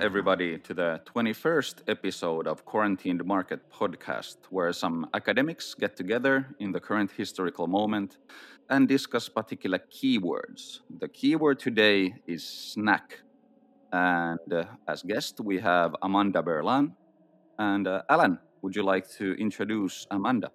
Everybody, to the 21st episode of Quarantined Market podcast, where some academics get together in the current historical moment and discuss particular keywords. The keyword today is snack. And uh, as guest, we have Amanda Berlan. And uh, Alan, would you like to introduce Amanda?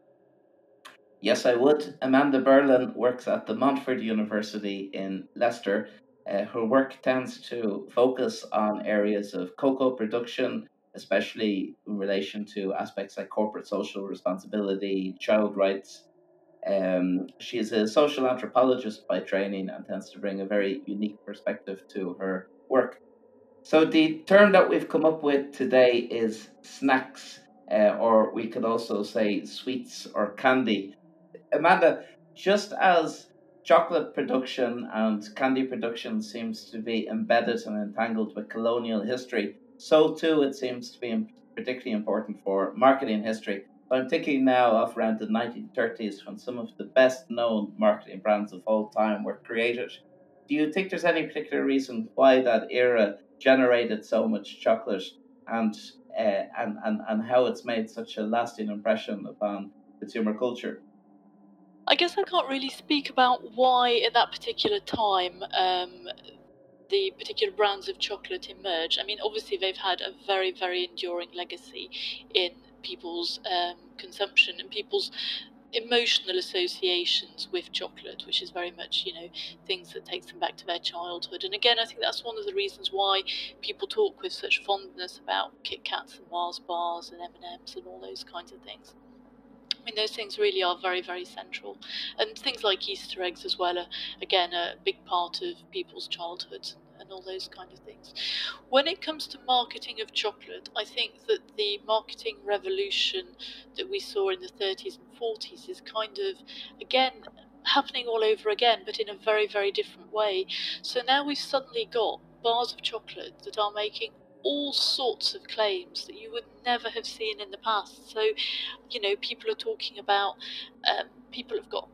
Yes, I would. Amanda Berlan works at De Montfort University in Leicester uh, her work tends to focus on areas of cocoa production, especially in relation to aspects like corporate social responsibility, child rights. Um, she is a social anthropologist by training and tends to bring a very unique perspective to her work. So, the term that we've come up with today is snacks, uh, or we could also say sweets or candy. Amanda, just as chocolate production and candy production seems to be embedded and entangled with colonial history. So too, it seems to be particularly important for marketing history. I'm thinking now of around the 1930s when some of the best known marketing brands of all time were created. Do you think there's any particular reason why that era generated so much chocolate and, uh, and, and, and how it's made such a lasting impression upon consumer culture? I guess I can't really speak about why at that particular time um, the particular brands of chocolate emerged. I mean, obviously they've had a very, very enduring legacy in people's um, consumption and people's emotional associations with chocolate, which is very much, you know, things that takes them back to their childhood. And again, I think that's one of the reasons why people talk with such fondness about Kit Kats and Mars bars and M&Ms and all those kinds of things. I mean, those things really are very, very central. And things like Easter eggs as well are, again, a big part of people's childhoods and all those kind of things. When it comes to marketing of chocolate, I think that the marketing revolution that we saw in the 30s and 40s is kind of, again, happening all over again, but in a very, very different way. So now we've suddenly got bars of chocolate that are making all sorts of claims that you would never have seen in the past. So, you know, people are talking about um, people have got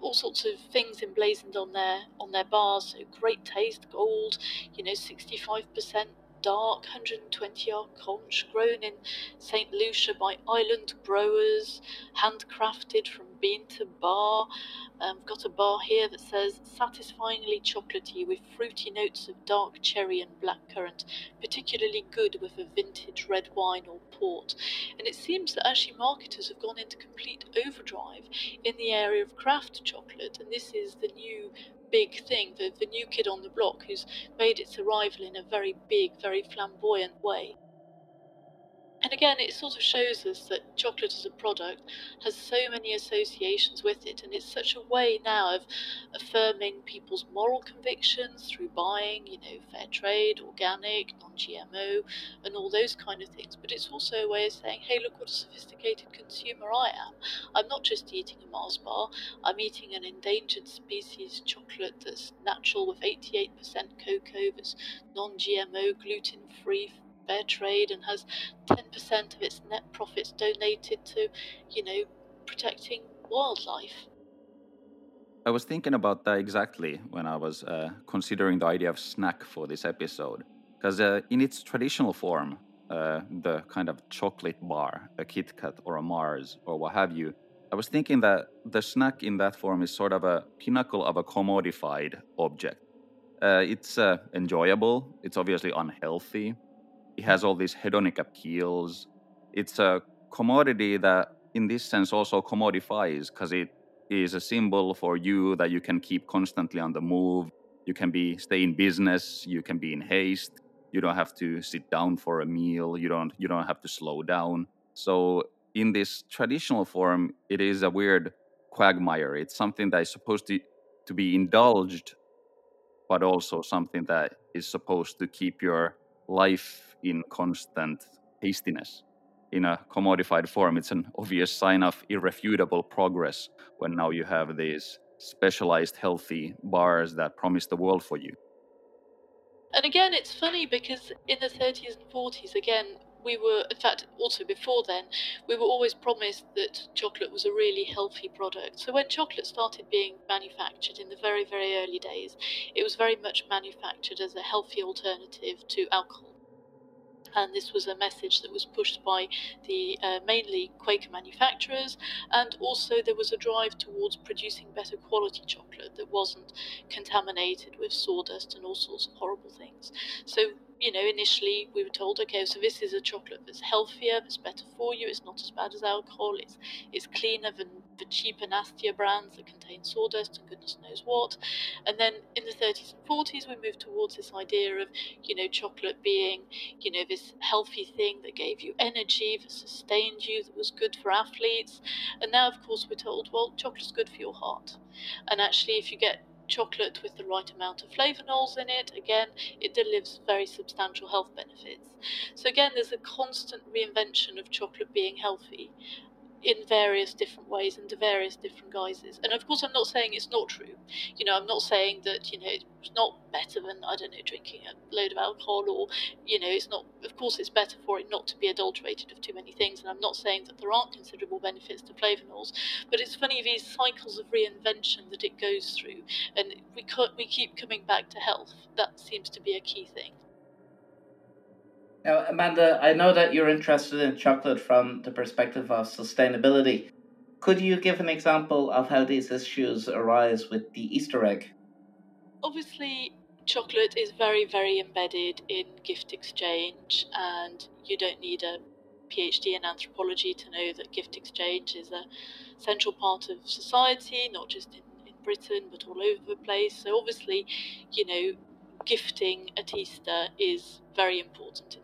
all sorts of things emblazoned on their on their bars. So great taste, gold, you know, sixty five percent dark 120 yard conch grown in St. Lucia by island growers, handcrafted from bean to bar. Um, got a bar here that says satisfyingly chocolatey with fruity notes of dark cherry and blackcurrant, particularly good with a vintage red wine or port. And it seems that actually marketers have gone into complete overdrive in the area of craft chocolate, and this is the new big thing, the, the new kid on the block who's made its arrival in a very big, very flamboyant way. And again, it sort of shows us that chocolate as a product has so many associations with it, and it's such a way now of affirming people's moral convictions through buying, you know, fair trade, organic, non GMO, and all those kind of things. But it's also a way of saying, hey, look what a sophisticated consumer I am. I'm not just eating a Mars bar, I'm eating an endangered species chocolate that's natural with 88% cocoa, that's non GMO, gluten free fair trade and has 10% of its net profits donated to, you know, protecting wildlife. I was thinking about that exactly when I was uh, considering the idea of snack for this episode. Because uh, in its traditional form, uh, the kind of chocolate bar, a Kit Kat or a Mars or what have you, I was thinking that the snack in that form is sort of a pinnacle of a commodified object. Uh, it's uh, enjoyable, it's obviously unhealthy, it has all these hedonic appeals. It's a commodity that, in this sense, also commodifies because it is a symbol for you that you can keep constantly on the move. You can be stay in business. You can be in haste. You don't have to sit down for a meal. You don't you don't have to slow down. So in this traditional form, it is a weird quagmire. It's something that is supposed to to be indulged, but also something that is supposed to keep your life in constant hastiness. In a commodified form, it's an obvious sign of irrefutable progress when now you have these specialized healthy bars that promise the world for you. And again, it's funny because in the 30s and 40s, again, we were, in fact, also before then, we were always promised that chocolate was a really healthy product. So when chocolate started being manufactured in the very, very early days, it was very much manufactured as a healthy alternative to alcohol and this was a message that was pushed by the uh, mainly Quaker manufacturers, and also there was a drive towards producing better quality chocolate that wasn't contaminated with sawdust and all sorts of horrible things. So you know, initially we were told, okay, so this is a chocolate that's healthier, that's better for you, it's not as bad as alcohol, it's it's cleaner than the cheaper, nastier brands that contain sawdust and goodness knows what. And then in the 30s and 40s, we moved towards this idea of, you know, chocolate being, you know, this healthy thing that gave you energy, that sustained you, that was good for athletes. And now, of course, we're told, well, chocolate's good for your heart. And actually, if you get chocolate with the right amount of flavonols in it, again, it delivers very substantial health benefits. So, again, there's a constant reinvention of chocolate being healthy in various different ways and to various different guises. And of course, I'm not saying it's not true. You know, I'm not saying that, you know, it's not better than, I don't know, drinking a load of alcohol or, you know, it's not, of course, it's better for it not to be adulterated of too many things. And I'm not saying that there aren't considerable benefits to flavonols, but it's funny these cycles of reinvention that it goes through. And we, we keep coming back to health. That seems to be a key thing. Now, Amanda, I know that you're interested in chocolate from the perspective of sustainability. Could you give an example of how these issues arise with the Easter egg? Obviously, chocolate is very, very embedded in gift exchange, and you don't need a PhD in anthropology to know that gift exchange is a central part of society, not just in, in Britain, but all over the place. So, obviously, you know, gifting at Easter is very important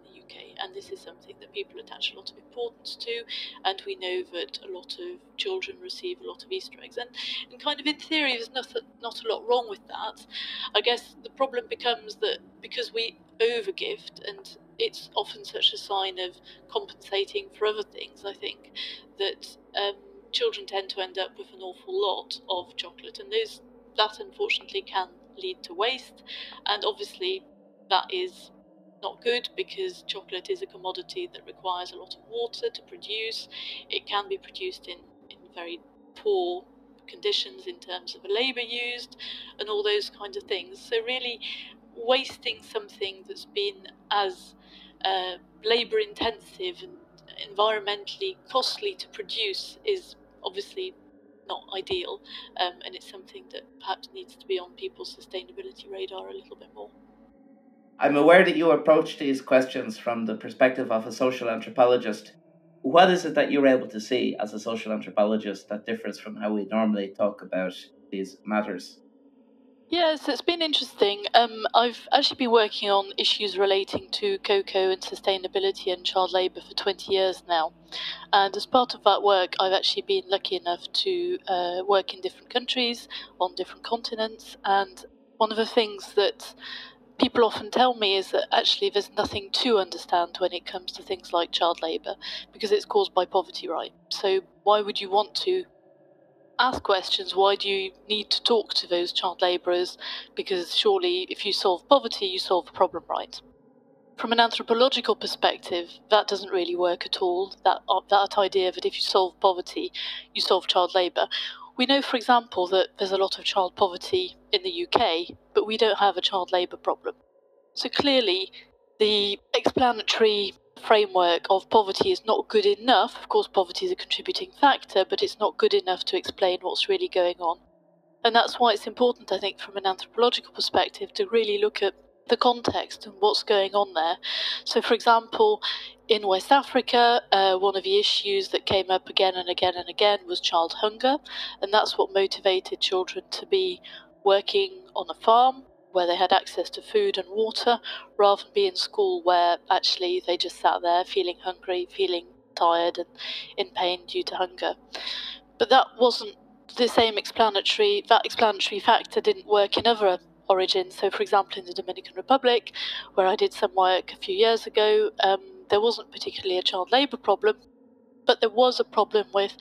and this is something that people attach a lot of importance to, and we know that a lot of children receive a lot of Easter eggs, and, and kind of in theory, there's not not a lot wrong with that. I guess the problem becomes that because we overgift, and it's often such a sign of compensating for other things, I think, that um, children tend to end up with an awful lot of chocolate, and those that unfortunately can lead to waste, and obviously that is not good because chocolate is a commodity that requires a lot of water to produce. It can be produced in, in very poor conditions in terms of the labour used and all those kinds of things. So, really, wasting something that's been as uh, labour intensive and environmentally costly to produce is obviously not ideal, um, and it's something that perhaps needs to be on people's sustainability radar a little bit more. I'm aware that you approach these questions from the perspective of a social anthropologist. What is it that you're able to see as a social anthropologist that differs from how we normally talk about these matters? Yes, it's been interesting. Um, I've actually been working on issues relating to cocoa and sustainability and child labour for 20 years now. And as part of that work, I've actually been lucky enough to uh, work in different countries, on different continents. And one of the things that people often tell me is that actually there's nothing to understand when it comes to things like child labour because it's caused by poverty, right? So why would you want to ask questions? Why do you need to talk to those child labourers? Because surely if you solve poverty, you solve the problem, right? From an anthropological perspective, that doesn't really work at all. That uh, that idea that if you solve poverty, you solve child labour. We know, for example, that there's a lot of child poverty in the UK, but we don't have a child labour problem. So clearly, the explanatory framework of poverty is not good enough. Of course, poverty is a contributing factor, but it's not good enough to explain what's really going on. And that's why it's important, I think, from an anthropological perspective, to really look at the context and what's going on there. So, for example, in West Africa, uh, one of the issues that came up again and again and again was child hunger, and that's what motivated children to be working on a farm where they had access to food and water rather than be in school where actually they just sat there feeling hungry, feeling tired, and in pain due to hunger. But that wasn't the same explanatory, that explanatory factor didn't work in other origin. So, for example, in the Dominican Republic, where I did some work a few years ago, um, there wasn't particularly a child labour problem, but there was a problem with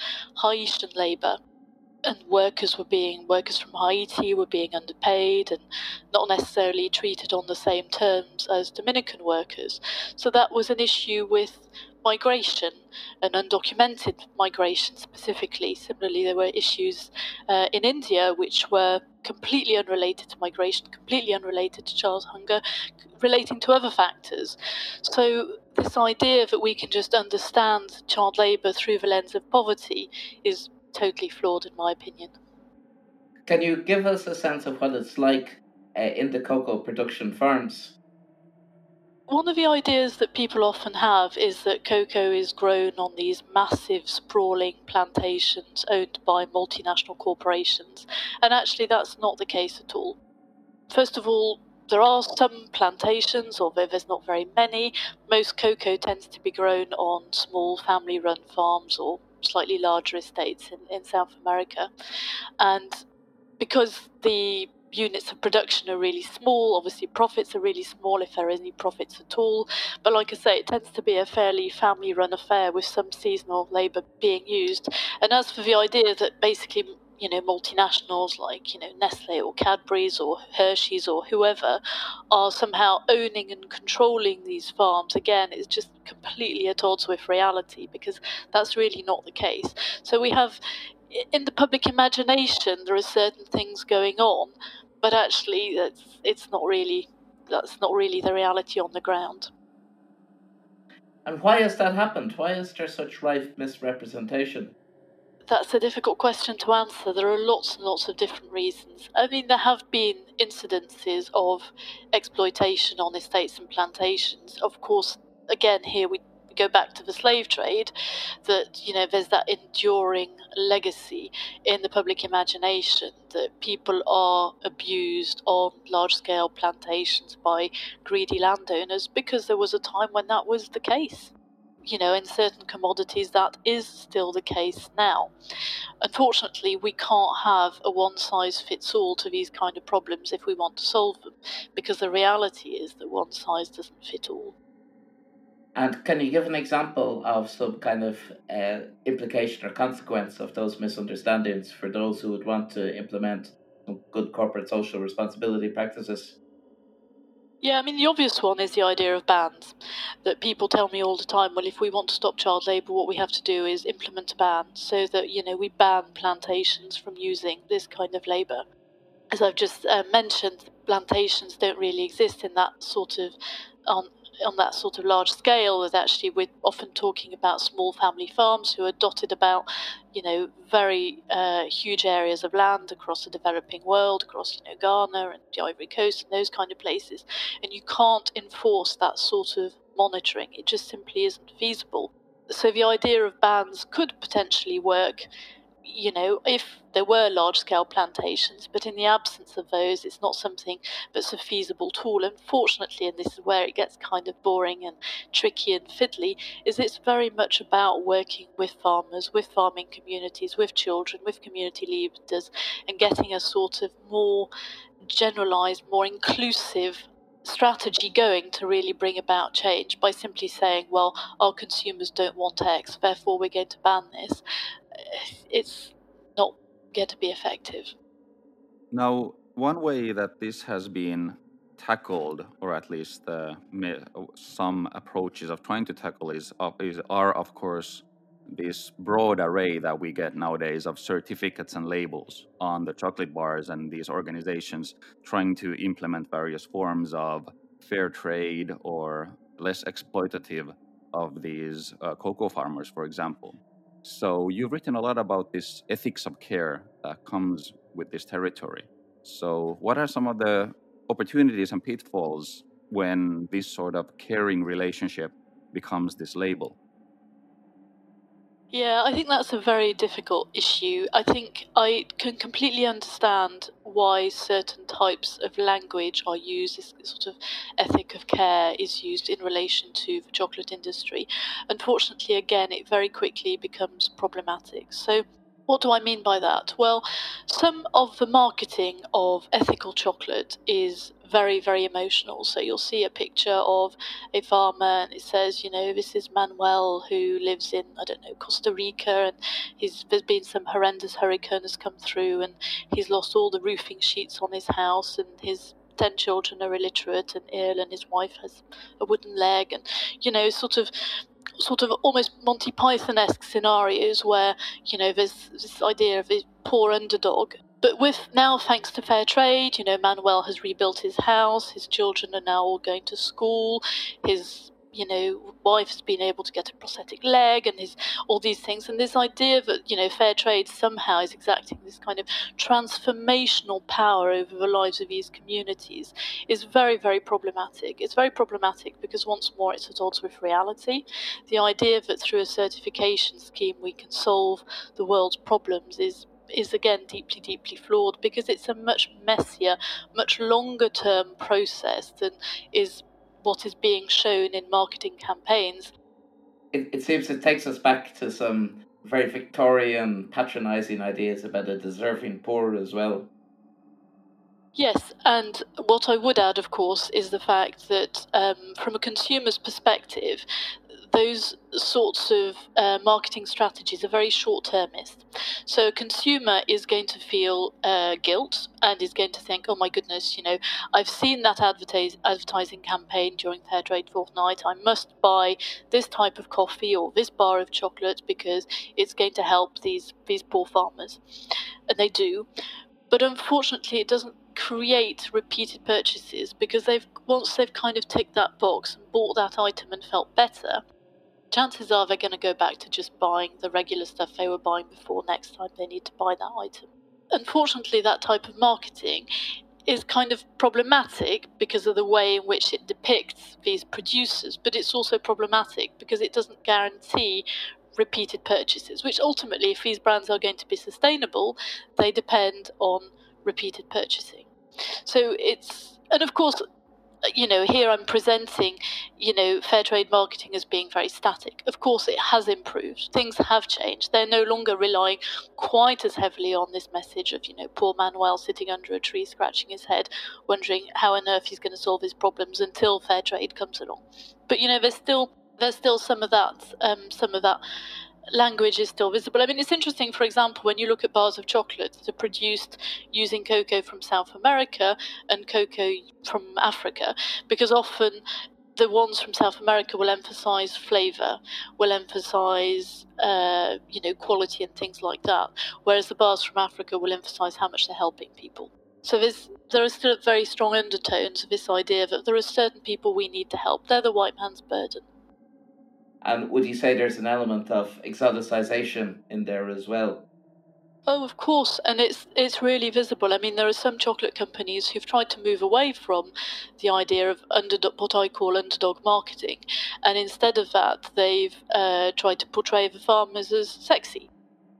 Haitian labour. and workers were being workers from Haiti were being underpaid and not necessarily treated on the same terms as Dominican workers. So that was an issue with migration and undocumented migration specifically. Similarly, there were issues uh, in India which were completely unrelated to migration, completely unrelated to child hunger, relating to other factors. So, this idea that we can just understand child labour through the lens of poverty is totally flawed, in my opinion. Can you give us a sense of what it's like uh, in the cocoa production farms? One of the ideas that people often have is that cocoa is grown on these massive, sprawling plantations owned by multinational corporations, and actually, that's not the case at all. First of all, there are some plantations, although there's not very many. Most cocoa tends to be grown on small family run farms or slightly larger estates in, in South America. And because the units of production are really small. Obviously, profits are really small if there are any profits at all. But like I say, it tends to be a fairly family run affair with some seasonal labour being used. And as for the idea that basically you know multinationals like you know Nestle or Cadbury's or Hershey's or whoever are somehow owning and controlling these farms again it's just completely at odds with reality because that's really not the case so we have in the public imagination there are certain things going on but actually it's it's not really that's not really the reality on the ground. And why has that happened? Why is there such rife misrepresentation? That's a difficult question to answer. There are lots and lots of different reasons. I mean, there have been incidences of exploitation on estates and plantations. Of course, again, here we go back to the slave trade, that you know there's that enduring legacy in the public imagination that people are abused on large scale plantations by greedy landowners because there was a time when that was the case. You know, in certain commodities, that is still the case now. Unfortunately, we can't have a one size fits all to these kind of problems if we want to solve them, because the reality is that one size doesn't fit all. And can you give an example of some kind of uh, implication or consequence of those misunderstandings for those who would want to implement good corporate social responsibility practices? Yeah, I mean, the obvious one is the idea of bans. That people tell me all the time, well, if we want to stop child labour, what we have to do is implement a ban so that, you know, we ban plantations from using this kind of labour. As I've just uh, mentioned, plantations don't really exist in that sort of on on that sort of large scale is actually we're often talking about small family farms who are dotted about, you know, very uh, huge areas of land across the developing world, across you know Ghana and the Ivory Coast and those kind of places, and you can't enforce that sort of monitoring. It just simply isn't feasible. So the idea of bans could potentially work you know, if there were large scale plantations, but in the absence of those, it's not something that's a feasible tool. Unfortunately, and this is where it gets kind of boring and tricky and fiddly, is it's very much about working with farmers, with farming communities, with children, with community leaders, and getting a sort of more generalized, more inclusive strategy going to really bring about change by simply saying, well, our consumers don't want X, therefore we're going to ban this it's not going to be effective. Now, one way that this has been tackled, or at least uh, some approaches of trying to tackle, is, uh, is are of course this broad array that we get nowadays of certificates and labels on the chocolate bars, and these organizations trying to implement various forms of fair trade or less exploitative of these uh, cocoa farmers, for example. So you've written a lot about this ethics of care that comes with this territory. So what are some of the opportunities and pitfalls when this sort of caring relationship becomes this label? Yeah, I think that's a very difficult issue. I think I can completely understand why certain types of language are used. This sort of ethic of care is used in relation to the chocolate industry. Unfortunately, again, it very quickly becomes problematic. So, what do I mean by that? Well, some of the marketing of ethical chocolate is very, very emotional. So you'll see a picture of a farmer and it says, you know, this is Manuel who lives in, I don't know, Costa Rica and he's, there's been some horrendous hurricane has come through and he's lost all the roofing sheets on his house and his 10 children are illiterate and ill and his wife has a wooden leg and, you know, sort of sort of almost Monty Python-esque scenarios where you know there's this idea of a poor underdog but with now, thanks to fair trade, you know, Manuel has rebuilt his house. His children are now all going to school. His you know, wife's been able to get a prosthetic leg and his all these things. And this idea that, you know, fair trade somehow is exacting this kind of transformational power over the lives of these communities is very, very problematic. It's very problematic because once more it's at odds with reality. The idea that through a certification scheme we can solve the world's problems is is again deeply, deeply flawed because it's a much messier, much longer term process than is what is being shown in marketing campaigns. It, it seems it takes us back to some very Victorian, patronizing ideas about a deserving poor as well. Yes, and what I would add, of course, is the fact that um, from a consumer's perspective, those sorts of uh, marketing strategies are very short termist. So a consumer is going to feel uh, guilt and is going to think, oh my goodness, you know, I've seen that advertise- advertising campaign during Fair Trade Fortnight. I must buy this type of coffee or this bar of chocolate because it's going to help these, these poor farmers. And they do. But unfortunately, it doesn't create repeated purchases because they've once they've kind of ticked that box and bought that item and felt better chances are they're going to go back to just buying the regular stuff they were buying before next time they need to buy that item. Unfortunately, that type of marketing is kind of problematic because of the way in which it depicts these producers, but it's also problematic because it doesn't guarantee repeated purchases, which ultimately, if these brands are going to be sustainable, they depend on repeated purchasing. So it's, and of course, you know, here I'm presenting, you know, fair trade marketing as being very static. Of course, it has improved. Things have changed. They're no longer relying quite as heavily on this message of, you know, poor Manuel sitting under a tree, scratching his head, wondering how on earth he's going to solve his problems until fair trade comes along. But you know, there's still there's still some of that, um, some of that language is still visible. I mean, it's interesting, for example, when you look at bars of chocolate that are produced using cocoa from South America and cocoa from Africa, because often the ones from South America will emphasize flavor, will emphasize, uh, you know, quality and things like that, whereas the bars from Africa will emphasize how much they're helping people. So there's, there are still very strong undertones of this idea that there are certain people we need to help. They're the white man's burden. And would you say there's an element of exoticization in there as well? Oh, of course, and it's it's really visible. I mean, there are some chocolate companies who've tried to move away from the idea of what I call underdog marketing, and instead of that, they've uh, tried to portray the farmers as sexy.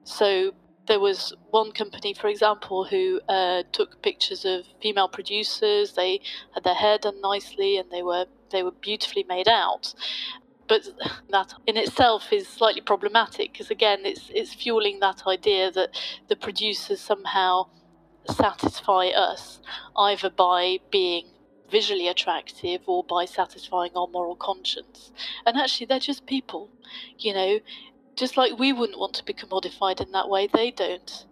So there was one company, for example, who uh, took pictures of female producers. They had their hair done nicely, and they were they were beautifully made out but that in itself is slightly problematic because again it's it's fueling that idea that the producers somehow satisfy us either by being visually attractive or by satisfying our moral conscience. And actually they're just people you know? Just like we wouldn't want to be commodified in that way they don't.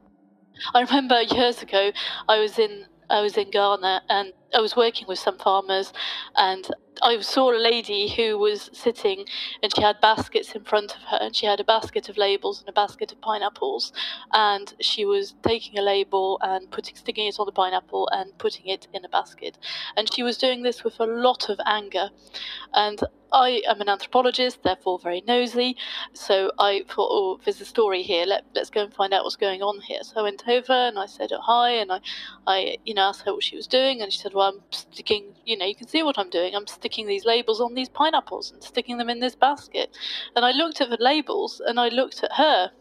I remember years ago i was in i was in ghana and i was working with some farmers and I saw a lady who was sitting and she had baskets in front of her and she had a basket of labels and a basket of pineapples and she was taking a label and putting sticking it on the pineapple and putting it in a basket. And she was doing this with a lot of anger. And I am an anthropologist, therefore very nosy. So I thought, oh, there's a story here. Let, let's go and find out what's going on here. So I went over and I said oh, hi, and I, I, you know, asked her what she was doing, and she said, well, I'm sticking. You know, you can see what I'm doing. I'm sticking these labels on these pineapples and sticking them in this basket. And I looked at the labels and I looked at her,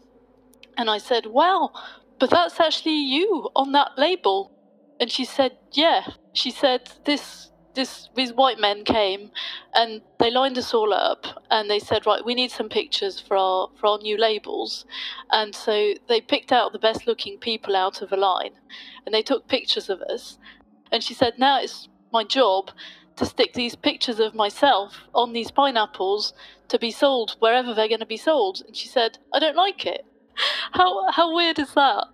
and I said, wow, but that's actually you on that label. And she said, yeah. She said, this this these white men came and they lined us all up and they said right we need some pictures for our for our new labels and so they picked out the best looking people out of a line and they took pictures of us and she said now it's my job to stick these pictures of myself on these pineapples to be sold wherever they're going to be sold. And she said, I don't like it. How how weird is that?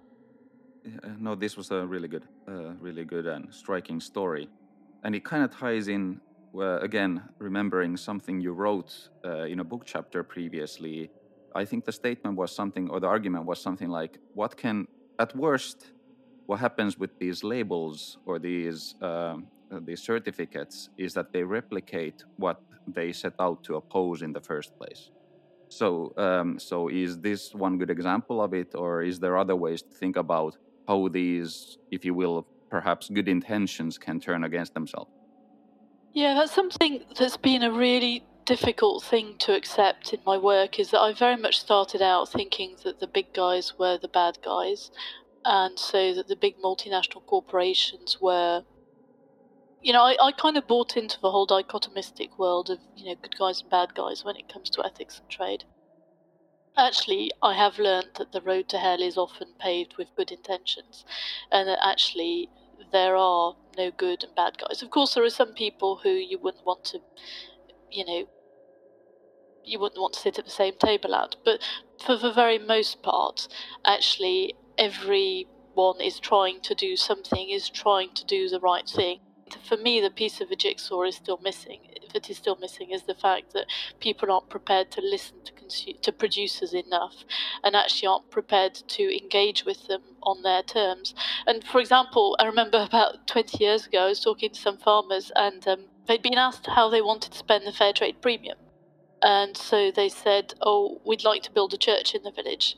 no, this was a really good, uh, really good and striking story, and it kind of ties in. Uh, again, remembering something you wrote uh, in a book chapter previously, I think the statement was something, or the argument was something like, "What can, at worst, what happens with these labels or these um, uh, these certificates is that they replicate what they set out to oppose in the first place." So, um, so is this one good example of it, or is there other ways to think about how these, if you will, perhaps good intentions can turn against themselves. Yeah, that's something that's been a really difficult thing to accept in my work is that I very much started out thinking that the big guys were the bad guys, and so that the big multinational corporations were. You know, I, I kind of bought into the whole dichotomistic world of, you know, good guys and bad guys when it comes to ethics and trade. Actually, I have learnt that the road to hell is often paved with good intentions, and that actually there are no good and bad guys. Of course, there are some people who you wouldn't want to, you know, you wouldn't want to sit at the same table at, but for the very most part, actually, everyone is trying to do something, is trying to do the right thing. For me, the piece of the jigsaw is still missing that is still missing is the fact that people aren't prepared to listen to consu- to producers enough, and actually aren't prepared to engage with them on their terms. And for example, I remember about 20 years ago, I was talking to some farmers, and um, they'd been asked how they wanted to spend the fair trade premium, and so they said, "Oh, we'd like to build a church in the village."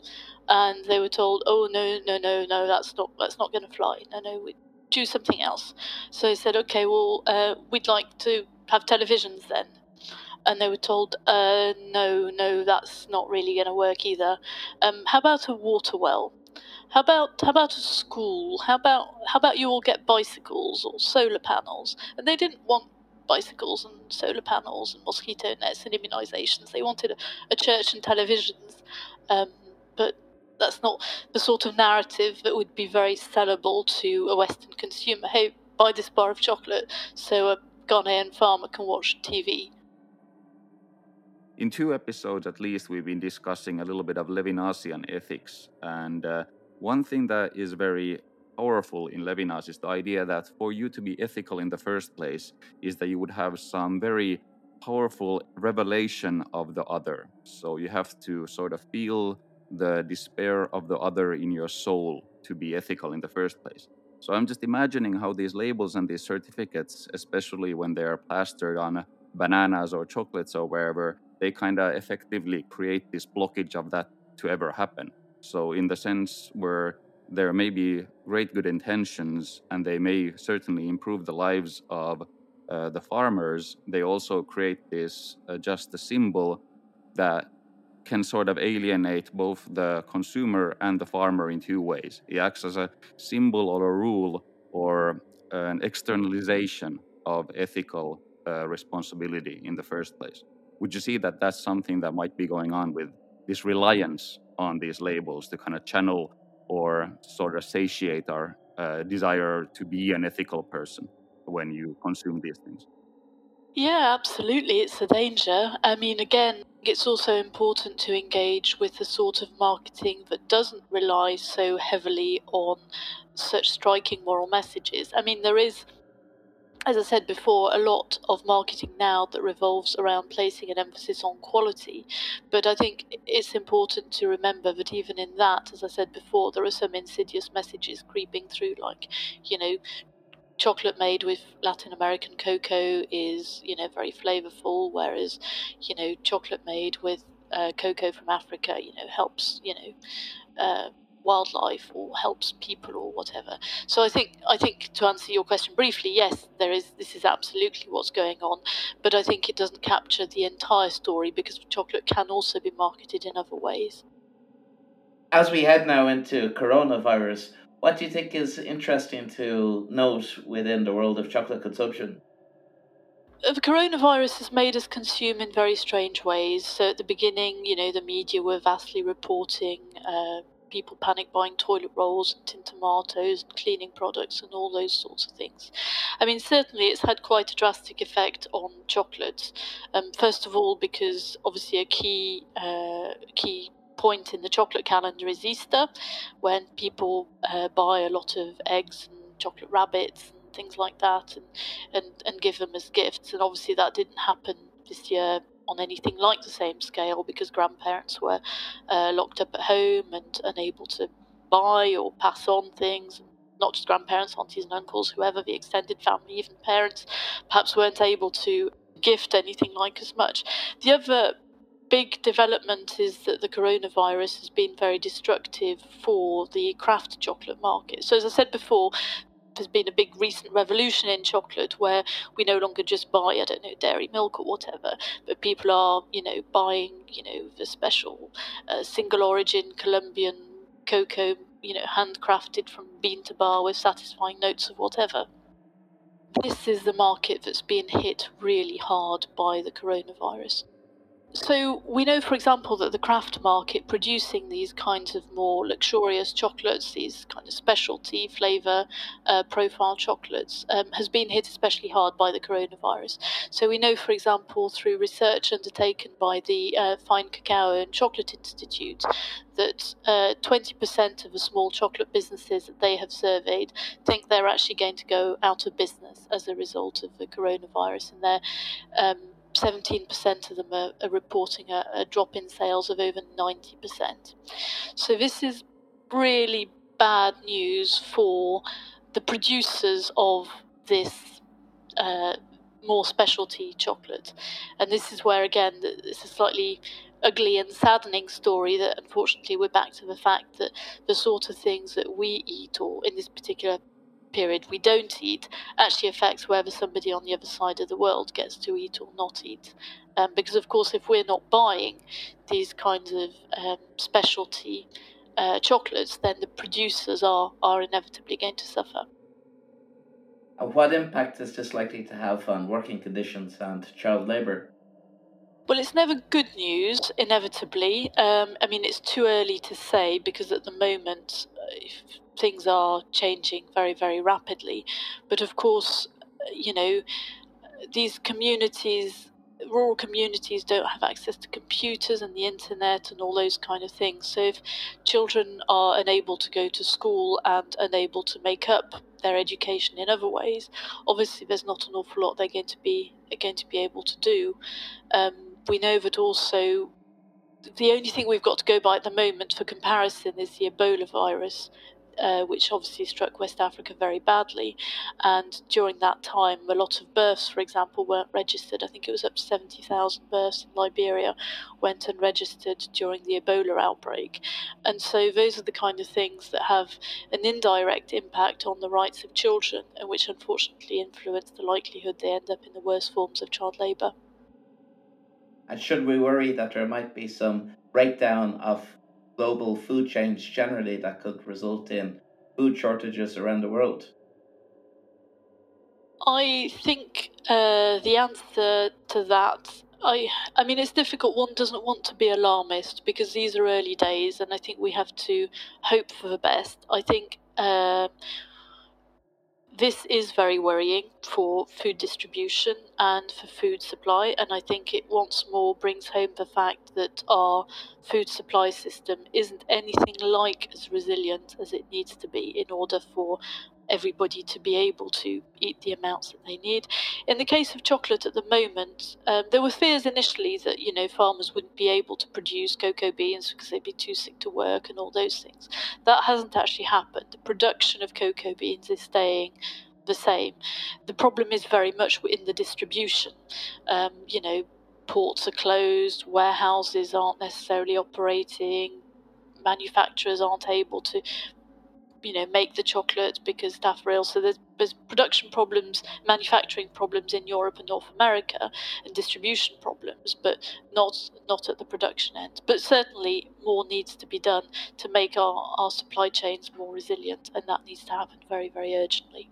And they were told, "Oh no, no, no, no, that's not that's not going to fly. No, no, we do something else." So they said, "Okay, well, uh, we'd like to have televisions then? And they were told, uh, no, no, that's not really going to work either. Um, how about a water well? How about how about a school? How about how about you all get bicycles or solar panels? And they didn't want bicycles and solar panels and mosquito nets and immunisations. They wanted a, a church and televisions, um, but that's not the sort of narrative that would be very sellable to a Western consumer. Hey, buy this bar of chocolate so a Ghanaian farmer can watch TV. In two episodes at least, we've been discussing a little bit of Levinasian ethics. And uh, one thing that is very powerful in Levinas is the idea that for you to be ethical in the first place is that you would have some very powerful revelation of the other. So you have to sort of feel the despair of the other in your soul to be ethical in the first place. So I'm just imagining how these labels and these certificates, especially when they are plastered on bananas or chocolates or wherever, they kind of effectively create this blockage of that to ever happen. So, in the sense where there may be great good intentions and they may certainly improve the lives of uh, the farmers, they also create this uh, just a symbol that can sort of alienate both the consumer and the farmer in two ways. It acts as a symbol or a rule or an externalization of ethical uh, responsibility in the first place. Would you see that that's something that might be going on with this reliance on these labels to kind of channel or sort of satiate our uh, desire to be an ethical person when you consume these things? Yeah, absolutely. It's a danger. I mean, again, it's also important to engage with the sort of marketing that doesn't rely so heavily on such striking moral messages. I mean, there is, as I said before, a lot of marketing now that revolves around placing an emphasis on quality. But I think it's important to remember that even in that, as I said before, there are some insidious messages creeping through, like, you know, chocolate made with Latin American cocoa is, you know, very flavorful, whereas, you know, chocolate made with uh, cocoa from Africa, you know, helps, you know, uh, wildlife or helps people or whatever. So I think I think to answer your question briefly, yes, there is this is absolutely what's going on, but I think it doesn't capture the entire story because chocolate can also be marketed in other ways. As we head now into coronavirus, what do you think is interesting to note within the world of chocolate consumption? Uh, the coronavirus has made us consume in very strange ways. So at the beginning, you know, the media were vastly reporting uh, people panic buying toilet rolls and tin tomatoes and cleaning products and all those sorts of things. I mean, certainly it's had quite a drastic effect on chocolate. Um, first of all, because obviously a key uh, key point in the chocolate calendar is Easter, when people uh, buy a lot of eggs and chocolate rabbits and things like that, and, and and give them as gifts. And obviously that didn't happen this year on anything like the same scale because grandparents were uh, locked up at home and unable to buy or pass on things. Not just grandparents, aunties and uncles, whoever, the extended family, even parents, perhaps weren't able to gift anything like as much. The other big development is that the coronavirus has been very destructive for the craft chocolate market. So, as I said before, there's been a big recent revolution in chocolate where we no longer just buy, I don't know, dairy milk or whatever, but people are, you know, buying, you know, the special uh, single origin Colombian cocoa, you know, handcrafted from bean to bar with satisfying notes of whatever. This is the market that's been hit really hard by the coronavirus. So we know, for example, that the craft market producing these kinds of more luxurious chocolates, these kind of specialty flavor uh, profile chocolates, um, has been hit especially hard by the coronavirus. So we know, for example, through research undertaken by the uh, Fine Cacao and Chocolate Institute, that uh, 20% of the small chocolate businesses that they have surveyed think they're actually going to go out of business as a result of the coronavirus, and they're um, 17% of them are, are reporting a, a, drop in sales of over 90%. So, this is really bad news for the producers of this uh, more specialty chocolate. And this is where, again, it's a slightly ugly and saddening story that unfortunately we're back to the fact that the sort of things that we eat, or in this particular period we don't eat actually affects whether somebody on the other side of the world gets to eat or not eat. Um, because, of course, if we're not buying these kinds of um, specialty uh, chocolates, then the producers are, are inevitably going to suffer. What impact is this likely to have on working conditions and child labour? Well, it's never good news, inevitably. Um, I mean, it's too early to say because at the moment, uh, things are changing very, very rapidly. But of course, you know, these communities, rural communities, don't have access to computers and the internet and all those kind of things. So if children are unable to go to school and unable to make up their education in other ways, obviously there's not an awful lot they're going to be going to be able to do. Um, we know that also the only thing we've got to go by at the moment for comparison is the Ebola virus, uh, which obviously struck West Africa very badly. And during that time, a lot of births, for example, weren't registered. I think it was up to 70,000 births in Liberia went unregistered during the Ebola outbreak. And so those are the kind of things that have an indirect impact on the rights of children, and which unfortunately influence the likelihood they end up in the worst forms of child labour. And should we worry that there might be some breakdown of global food chains generally that could result in food shortages around the world? I think uh, the answer to that, I, I mean, it's difficult. One doesn't want to be alarmist because these are early days, and I think we have to hope for the best. I think uh, this is very worrying for food distribution and for food supply, and I think it once more brings home the fact that our food supply system isn't anything like as resilient as it needs to be in order for everybody to be able to eat the amounts that they need. In the case of chocolate at the moment, um, there were fears initially that you know farmers wouldn't be able to produce cocoa beans because they'd be too sick to work and all those things. That hasn't actually happened. The production of cocoa beans is staying the same. The problem is very much in the distribution. Um, you know, ports are closed, warehouses aren't necessarily operating, manufacturers aren't able to you know make the chocolate because ill. So there's, there's production problems, manufacturing problems in Europe and North America, and distribution problems, but not not at the production end. But certainly more needs to be done to make our, our supply chains more resilient, and that needs to happen very very urgently.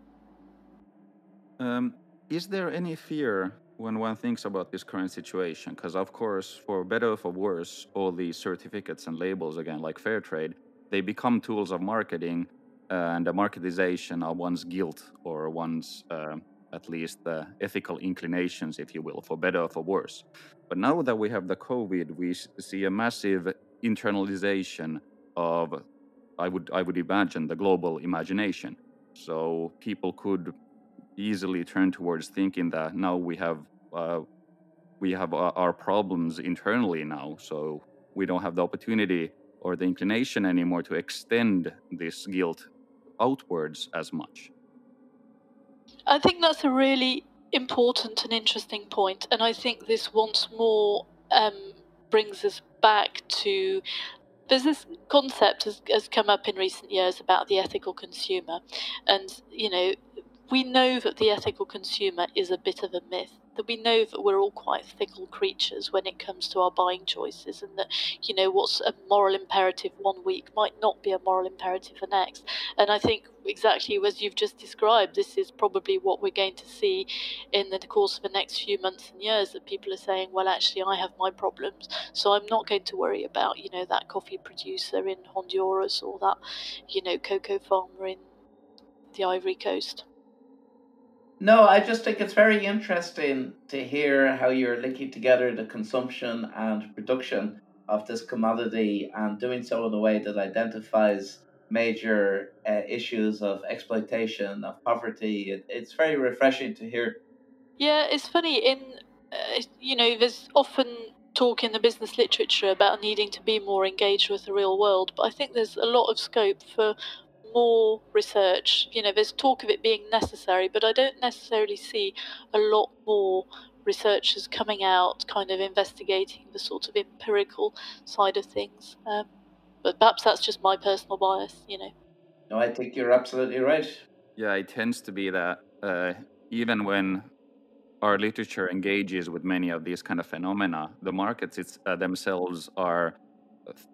Um, is there any fear when one thinks about this current situation? Because of course, for better or for worse, all these certificates and labels again, like fair trade, they become tools of marketing and the marketization of one's guilt or one's uh, at least the ethical inclinations, if you will, for better or for worse. But now that we have the COVID, we see a massive internalization of, I would I would imagine, the global imagination. So people could easily turn towards thinking that now we have uh, we have our problems internally now, so we don't have the opportunity or the inclination anymore to extend this guilt outwards as much. I think that's a really important and interesting point, and I think this once more um, brings us back to there's this concept has, has come up in recent years about the ethical consumer, and you know we know that the ethical consumer is a bit of a myth that we know that we're all quite fickle creatures when it comes to our buying choices, and that you know what's a moral imperative one week might not be a moral imperative the next. And I think exactly as you've just described, this is probably what we're going to see in the course of the next few months and years. That people are saying, well, actually, I have my problems, so I'm not going to worry about you know that coffee producer in Honduras or that you know cocoa farmer in the Ivory Coast. No, I just think it's very interesting to hear how you're linking together the consumption and production of this commodity and doing so in a way that identifies major uh, issues of exploitation, of poverty. It, it's very refreshing to hear. Yeah, it's funny. In uh, you know, there's often talk in the business literature about needing to be more engaged with the real world, but I think there's a lot of scope for more research. You know, there's talk of it being necessary, but I don't necessarily see a lot more researchers coming out kind of investigating the sort of empirical side of things. Um, but perhaps that's just my personal bias, you know. No, I think you're absolutely right. Yeah, it tends to be that uh, even when our literature engages with many of these kind of phenomena, the markets it's, uh, themselves are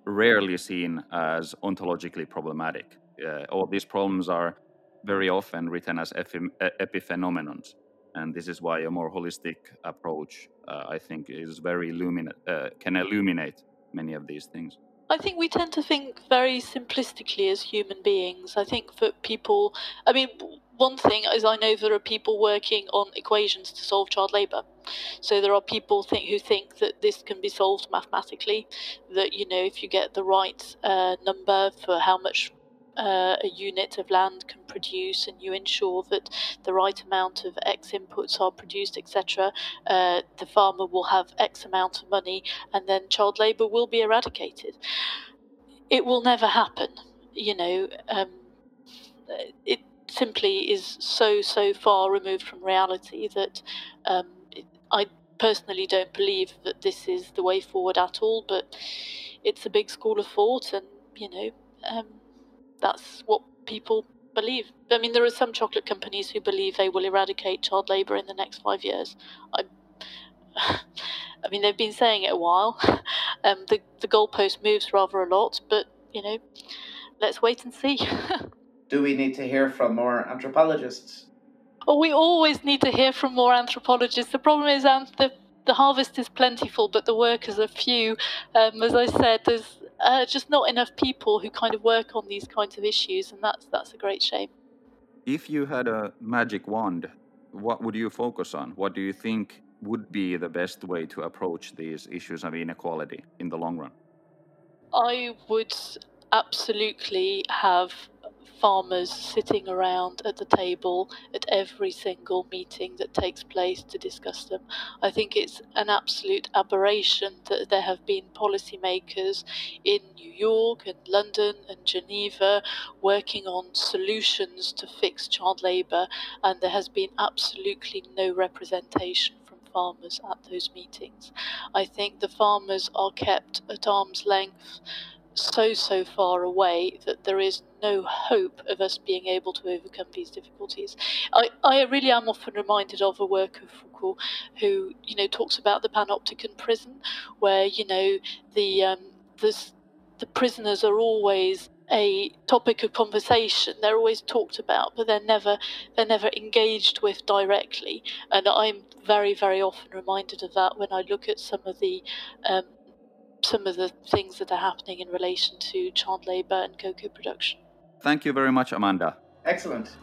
rarely seen as ontologically problematic uh, all these problems are very often written as epiphenomenons. And this is why a more holistic approach, uh, I think, is very illuminate, uh, can illuminate many of these things. I think we tend to think very simplistically as human beings. I think that people, I mean, one thing is I know there are people working on equations to solve child labour. So there are people think, who think that this can be solved mathematically. That you know, if you get the right uh, number for how much uh, a unit of land can produce and you ensure that the right amount of X inputs are produced, etc., uh, the farmer will have X amount of money and then child labour will be eradicated. It will never happen. You know, um, it simply is so, so far removed from reality that um, I personally don't believe that this is the way forward at all, but it's a big school of thought and, you know, um, that's what people believe. I mean, there are some chocolate companies who believe they will eradicate child labour in the next five years. I, I mean, they've been saying it a while. Um, the the goalpost moves rather a lot, but you know, let's wait and see. Do we need to hear from more anthropologists? Oh, we always need to hear from more anthropologists. The problem is, the the harvest is plentiful, but the workers are few. Um, as I said, there's uh, just not enough people who kind of work on these kinds of issues, and that's that's a great shame. If you had a magic wand, what would you focus on? What do you think would be the best way to approach these issues of inequality in the long run? I would absolutely have farmers sitting around at the table at every single meeting that takes place to discuss them. I think it's an absolute aberration that there have been policymakers in New York and London and Geneva working on solutions to fix child labour, and there has been absolutely no representation from farmers at those meetings. I think the farmers are kept at arm's length so, so far away that there is no hope of us being able to overcome these difficulties. I, I really am often reminded of a work of Foucault who, you know, talks about the panopticon prison, where, you know, the, um, the, the prisoners are always a topic of conversation. They're always talked about, but they're never they're never engaged with directly. And I'm very very often reminded of that when I look at some of the um, some of the things that are happening in relation to child labour and cocoa production. Thank you very much, Amanda. Excellent.